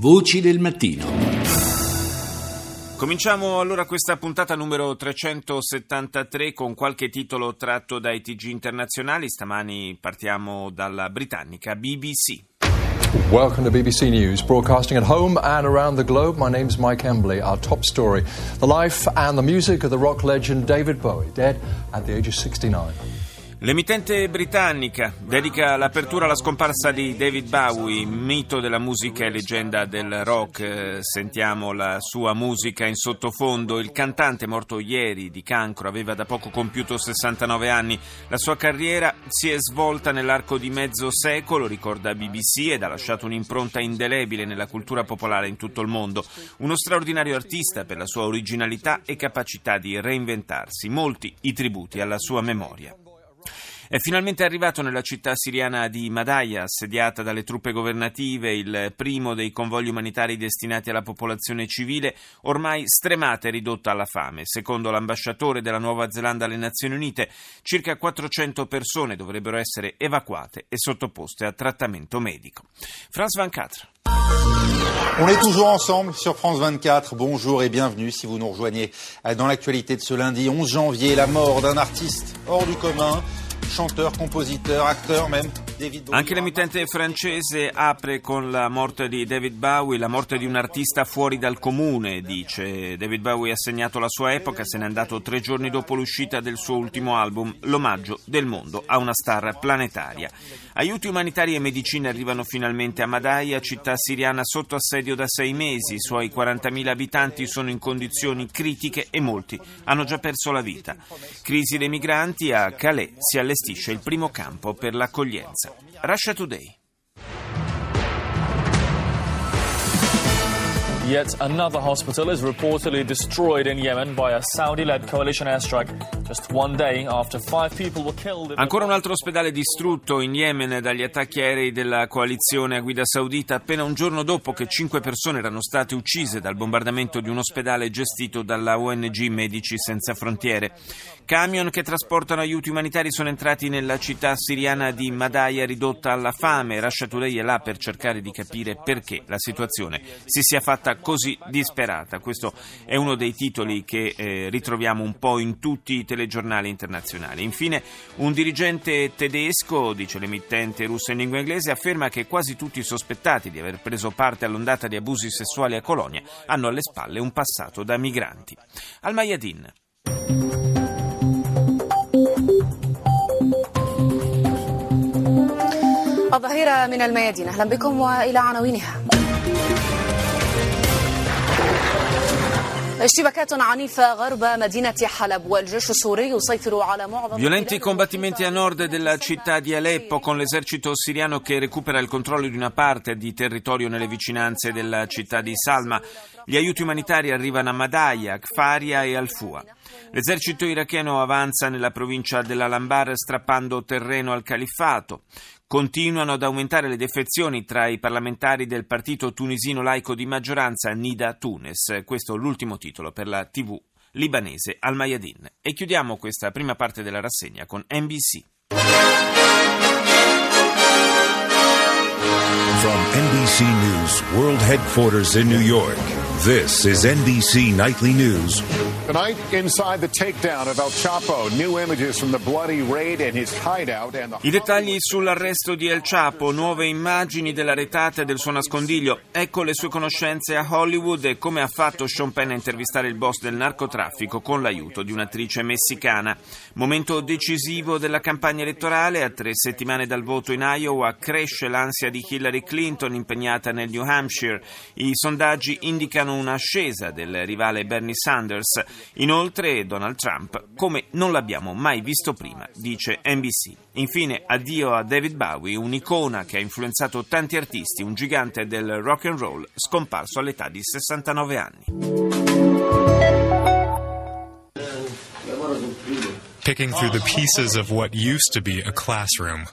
Voci del mattino. Cominciamo allora questa puntata numero 373 con qualche titolo tratto dai TG internazionali. Stamani partiamo dalla britannica BBC. Welcome to BBC News, broadcasting at home and around the globe. My name is Mike Embley. Our top story the life and the music of the rock legend David Bowie, dead at the age of 69. L'emittente britannica dedica l'apertura alla scomparsa di David Bowie, mito della musica e leggenda del rock. Sentiamo la sua musica in sottofondo. Il cantante morto ieri di cancro aveva da poco compiuto 69 anni. La sua carriera si è svolta nell'arco di mezzo secolo, ricorda BBC, ed ha lasciato un'impronta indelebile nella cultura popolare in tutto il mondo. Uno straordinario artista per la sua originalità e capacità di reinventarsi. Molti i tributi alla sua memoria. È finalmente arrivato nella città siriana di Madaya, assediata dalle truppe governative, il primo dei convogli umanitari destinati alla popolazione civile, ormai stremata e ridotta alla fame. Secondo l'ambasciatore della Nuova Zelanda alle Nazioni Unite, circa 400 persone dovrebbero essere evacuate e sottoposte a trattamento medico. France 24. On est toujours ensemble sur France 24. Bonjour et bienvenue si vous nous rejoignez dans l'actualité de ce lundi 11 janvier. La mort d'un artiste hors du commun chanteur, compositeur, acteur même. Anche l'emittente francese apre con la morte di David Bowie, la morte di un artista fuori dal comune, dice. David Bowie ha segnato la sua epoca, se n'è andato tre giorni dopo l'uscita del suo ultimo album, L'omaggio del mondo a una star planetaria. Aiuti umanitari e medicine arrivano finalmente a Madaya, città siriana sotto assedio da sei mesi. I suoi 40.000 abitanti sono in condizioni critiche e molti hanno già perso la vita. Crisi dei migranti a Calais si allestisce il primo campo per l'accoglienza. Russia Today. Yet another hospital is reportedly destroyed in Yemen by a Saudi-led coalition airstrike Ancora un altro ospedale distrutto in Yemen dagli attacchi aerei della coalizione a guida saudita appena un giorno dopo che cinque persone erano state uccise dal bombardamento di un ospedale gestito dalla ONG Medici Senza Frontiere. Camion che trasportano aiuti umanitari sono entrati nella città siriana di Madaya ridotta alla fame. Today è là per cercare di capire perché la situazione si sia fatta così disperata. Questo è uno dei titoli che eh, ritroviamo un po' in tutti i telegiornali internazionali. Infine, un dirigente tedesco, dice l'emittente russa in lingua inglese, afferma che quasi tutti i sospettati di aver preso parte all'ondata di abusi sessuali a Colonia hanno alle spalle un passato da migranti. Al Mayadin. الظهيرة من الميادين أهلا بكم وإلى عناوينها Violenti combattimenti a nord della città di Aleppo con l'esercito siriano che recupera il controllo di una parte di territorio nelle vicinanze della città di Salma. Gli aiuti umanitari arrivano a Madaya, Kfaria e Al-Fua. L'esercito iracheno avanza nella provincia dell'Alambar strappando terreno al califfato. Continuano ad aumentare le defezioni tra i parlamentari del partito tunisino laico di maggioranza Nida Tunes. Questo è l'ultimo titolo per la TV libanese Al Mayadin. E chiudiamo questa prima parte della rassegna con NBC. From NBC News World Headquarters in New York, this is NBC Nightly News. Tonight, inside the takedown of El Chapo, new images from the bloody raid and his hideout and the... I dettagli sull'arresto di El Chapo, nuove immagini della retata e del suo nascondiglio. Ecco le sue conoscenze a Hollywood e come ha fatto Sean Penn a intervistare il boss del narcotraffico con l'aiuto di un'attrice messicana. Momento decisivo della campagna elettorale, a tre settimane dal voto in Iowa cresce l'ansia di Hillary Clinton impegnata nel New Hampshire. I sondaggi indicano un'ascesa del rivale Bernie Sanders. Inoltre Donald Trump come non l'abbiamo mai visto prima, dice NBC. Infine addio a David Bowie, un'icona che ha influenzato tanti artisti, un gigante del rock and roll scomparso all'età di 69 anni. Picking through the pieces of what used to be a classroom.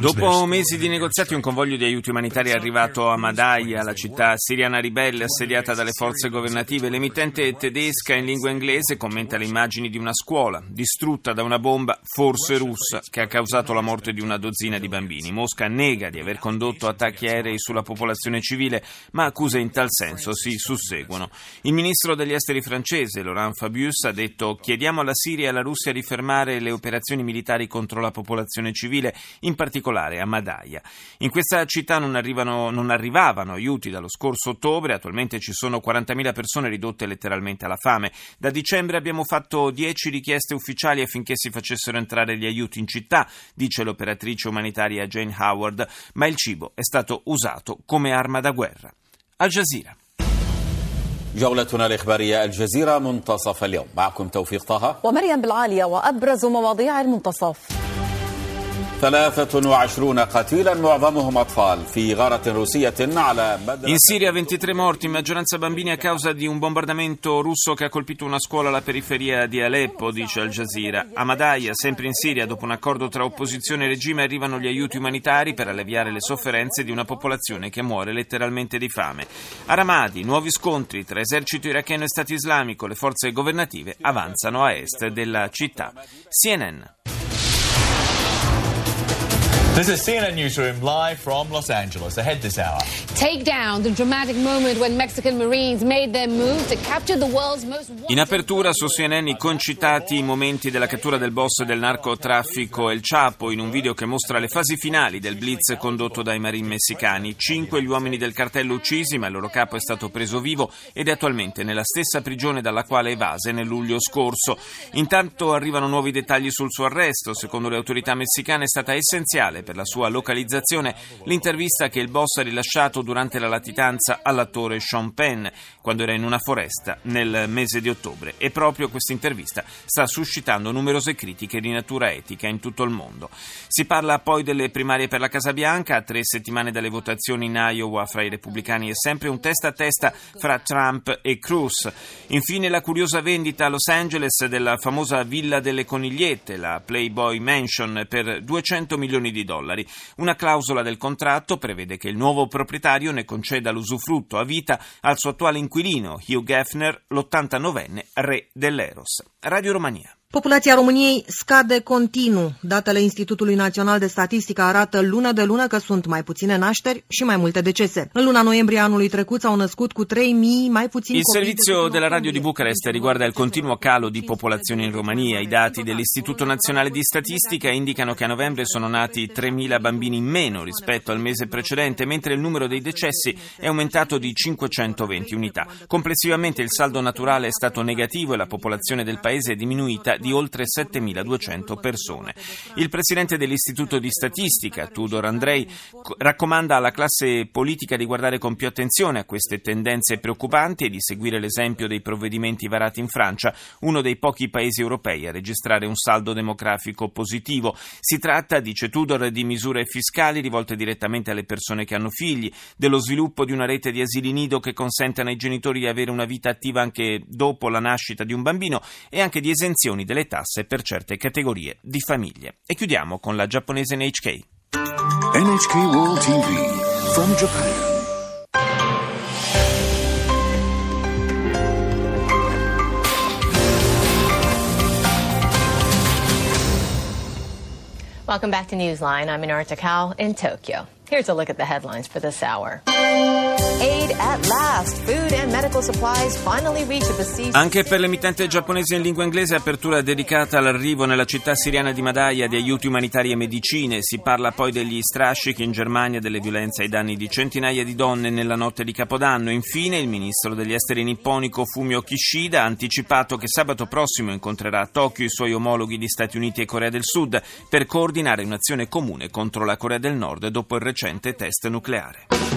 Dopo mesi di negoziati, un convoglio di aiuti umanitari è arrivato a Madaya, la città siriana ribelle assediata dalle forze governative. L'emittente tedesca in lingua inglese commenta le immagini di una scuola distrutta da una bomba, forse russa, che ha causato la morte di una dozzina di bambini. Mosca nega di aver condotto attacchi aerei sulla popolazione civile, ma accuse in tal senso si susseguono. Il ministro degli esteri francese, Laurent Fabius, ha detto chiediamo alla Siria e alla Russia di fermare le operazioni militari contro la popolazione civile, in particolare a Madaya. In questa città non, arrivano, non arrivavano aiuti dallo scorso ottobre, attualmente ci sono 40.000 persone ridotte letteralmente alla fame. Da dicembre abbiamo fatto 10 richieste ufficiali affinché si facessero entrare gli aiuti in città, dice l'operatrice umanitaria Jane Howard, ma il cibo è stato usato come arma da guerra. Al Jazeera. جولتنا الإخبارية الجزيرة منتصف اليوم. معكم توفيق طه. ومريم بالعالية وأبرز مواضيع المنتصف. In Siria 23 morti, in maggioranza bambini a causa di un bombardamento russo che ha colpito una scuola alla periferia di Aleppo, dice Al Jazeera. A Madaya, sempre in Siria, dopo un accordo tra opposizione e regime arrivano gli aiuti umanitari per alleviare le sofferenze di una popolazione che muore letteralmente di fame. A Ramadi, nuovi scontri tra esercito iracheno e Stato islamico, le forze governative avanzano a est della città. CNN This is CNN Newsroom live from Los Angeles. Ahead this hour. Take down the dramatic moment when Mexican Marines made their move to capture the world's most In apertura su CNN i concitati momenti della cattura del boss del narcotraffico El Chapo in un video che mostra le fasi finali del blitz condotto dai marini messicani. Cinque gli uomini del cartello uccisi, ma il loro capo è stato preso vivo ed è attualmente nella stessa prigione dalla quale evase nel luglio scorso. Intanto arrivano nuovi dettagli sul suo arresto. Secondo le autorità messicane è stata essenziale per la sua localizzazione l'intervista che il boss ha rilasciato durante la latitanza all'attore Sean Penn quando era in una foresta nel mese di ottobre e proprio questa intervista sta suscitando numerose critiche di natura etica in tutto il mondo. Si parla poi delle primarie per la Casa Bianca, a tre settimane dalle votazioni in Iowa fra i repubblicani è sempre un testa a testa fra Trump e Cruz. Infine la curiosa vendita a Los Angeles della famosa Villa delle Conigliette, la Playboy Mansion, per 200 milioni di dollari. Una clausola del contratto prevede che il nuovo proprietario ne conceda l'usufrutto a vita al suo attuale inquilino, Hugh Geffner, l'89enne re dell'Eros. Radio Romania. Populația României scade continuu. Datele Institutului Național de Statistică arată lună de lună că sunt mai puține nașteri și mai multe decese. În luna noiembrie anului trecut s-au născut cu 3.000 mai puțini Il servizio della radio di. Bucarest riguarda il continuo calo di popolazione in Romania. I dati dell'Istituto Nazionale di Statistica indicano che a novembre sono nati 3.000 bambini in meno rispetto al mese precedente, mentre il numero dei decessi è aumentato di 520 unità. Complessivamente il saldo naturale è stato negativo e la popolazione del paese è diminuita di oltre 7.200 persone. Il presidente dell'Istituto di Statistica, Tudor Andrei, co- raccomanda alla classe politica di guardare con più attenzione a queste tendenze preoccupanti e di seguire l'esempio dei provvedimenti varati in Francia, uno dei pochi paesi europei a registrare un saldo demografico positivo. Si tratta, dice Tudor, di misure fiscali rivolte direttamente alle persone che hanno figli, dello sviluppo di una rete di asili nido che consentano ai genitori di avere una vita attiva anche dopo la nascita di un bambino e anche di esenzioni delle tasse per certe categorie di famiglie. E chiudiamo con la giapponese NHK. NHK World TV from Japan. Welcome back to Newsline. I'm Inara Takao in Tokyo. Here's a look at the headlines for this hour. Aid at last. Food and medical supplies finally reach a besieged Anche per l'emittente giapponese in lingua inglese apertura dedicata all'arrivo nella città siriana di Madaya di aiuti umanitari e medicine. Si parla poi degli strascichi in Germania, delle violenze ai danni di centinaia di donne nella notte di Capodanno. Infine il ministro degli esteri nipponico Fumio Kishida ha anticipato che sabato prossimo incontrerà a Tokyo i suoi omologhi di Stati Uniti e Corea del Sud per coordinare un'azione comune contro la Corea del Nord dopo il recente test nucleare.